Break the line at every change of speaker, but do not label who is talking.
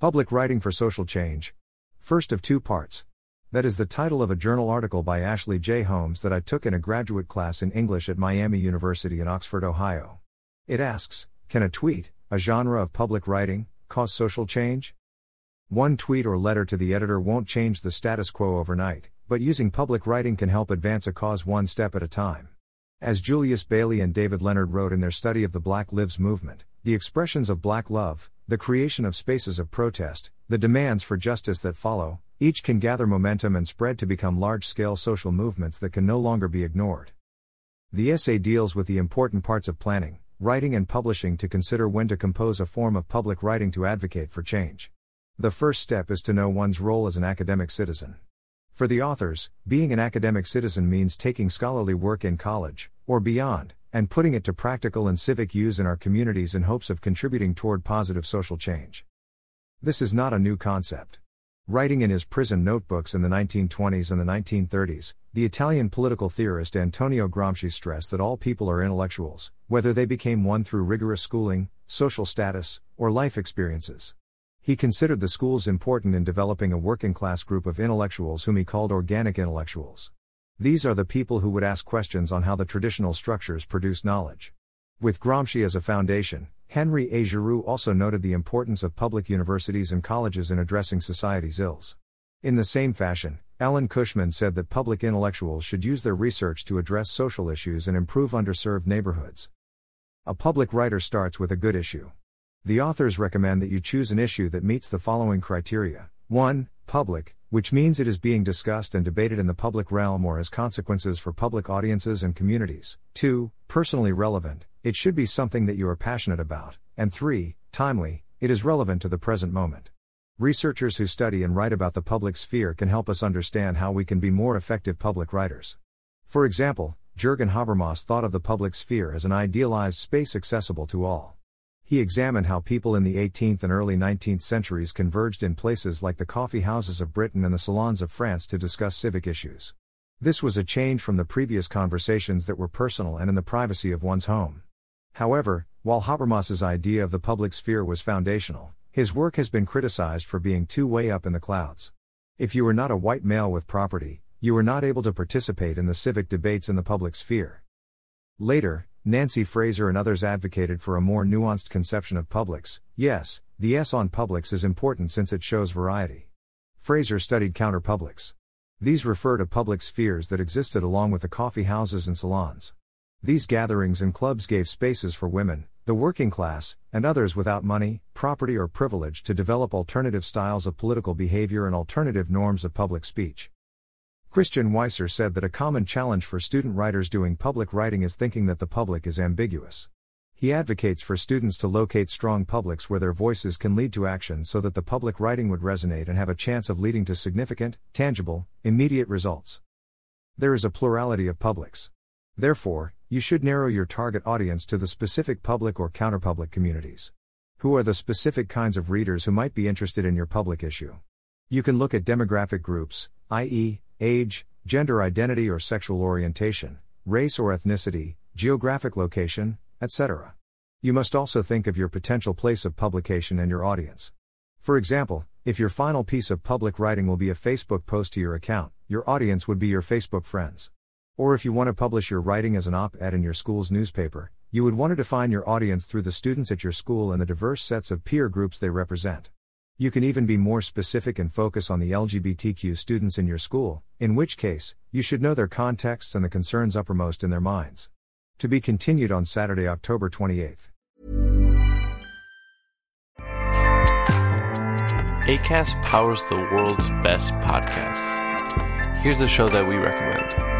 Public Writing for Social Change. First of two parts. That is the title of a journal article by Ashley J. Holmes that I took in a graduate class in English at Miami University in Oxford, Ohio. It asks, can a tweet, a genre of public writing, cause social change? One tweet or letter to the editor won't change the status quo overnight, but using public writing can help advance a cause one step at a time. As Julius Bailey and David Leonard wrote in their study of the Black Lives Movement, the expressions of black love, the creation of spaces of protest, the demands for justice that follow, each can gather momentum and spread to become large scale social movements that can no longer be ignored. The essay deals with the important parts of planning, writing, and publishing to consider when to compose a form of public writing to advocate for change. The first step is to know one's role as an academic citizen. For the authors, being an academic citizen means taking scholarly work in college, or beyond, and putting it to practical and civic use in our communities in hopes of contributing toward positive social change. This is not a new concept. Writing in his prison notebooks in the 1920s and the 1930s, the Italian political theorist Antonio Gramsci stressed that all people are intellectuals, whether they became one through rigorous schooling, social status, or life experiences. He considered the schools important in developing a working class group of intellectuals whom he called organic intellectuals. These are the people who would ask questions on how the traditional structures produce knowledge. With Gramsci as a foundation, Henry A. Giroux also noted the importance of public universities and colleges in addressing society's ills. In the same fashion, Ellen Cushman said that public intellectuals should use their research to address social issues and improve underserved neighborhoods. A public writer starts with a good issue. The authors recommend that you choose an issue that meets the following criteria 1. Public, which means it is being discussed and debated in the public realm or has consequences for public audiences and communities. 2. Personally relevant, it should be something that you are passionate about. And 3. Timely, it is relevant to the present moment. Researchers who study and write about the public sphere can help us understand how we can be more effective public writers. For example, Jürgen Habermas thought of the public sphere as an idealized space accessible to all. He examined how people in the 18th and early 19th centuries converged in places like the coffee houses of Britain and the salons of France to discuss civic issues. This was a change from the previous conversations that were personal and in the privacy of one's home. However, while Habermas's idea of the public sphere was foundational, his work has been criticized for being too way up in the clouds. If you were not a white male with property, you were not able to participate in the civic debates in the public sphere. Later, Nancy Fraser and others advocated for a more nuanced conception of publics. Yes, the S on publics is important since it shows variety. Fraser studied counterpublics. These refer to public spheres that existed along with the coffee houses and salons. These gatherings and clubs gave spaces for women, the working class, and others without money, property, or privilege to develop alternative styles of political behavior and alternative norms of public speech. Christian Weisser said that a common challenge for student writers doing public writing is thinking that the public is ambiguous. He advocates for students to locate strong publics where their voices can lead to action so that the public writing would resonate and have a chance of leading to significant, tangible, immediate results. There is a plurality of publics. Therefore, you should narrow your target audience to the specific public or counterpublic communities. Who are the specific kinds of readers who might be interested in your public issue? You can look at demographic groups, i.e., age, gender identity or sexual orientation, race or ethnicity, geographic location, etc. You must also think of your potential place of publication and your audience. For example, if your final piece of public writing will be a Facebook post to your account, your audience would be your Facebook friends. Or if you want to publish your writing as an op ed in your school's newspaper, you would want to define your audience through the students at your school and the diverse sets of peer groups they represent. You can even be more specific and focus on the LGBTQ students in your school, in which case, you should know their contexts and the concerns uppermost in their minds. To be continued on Saturday, October 28th.
Acast powers the world's best podcasts. Here's a show that we recommend.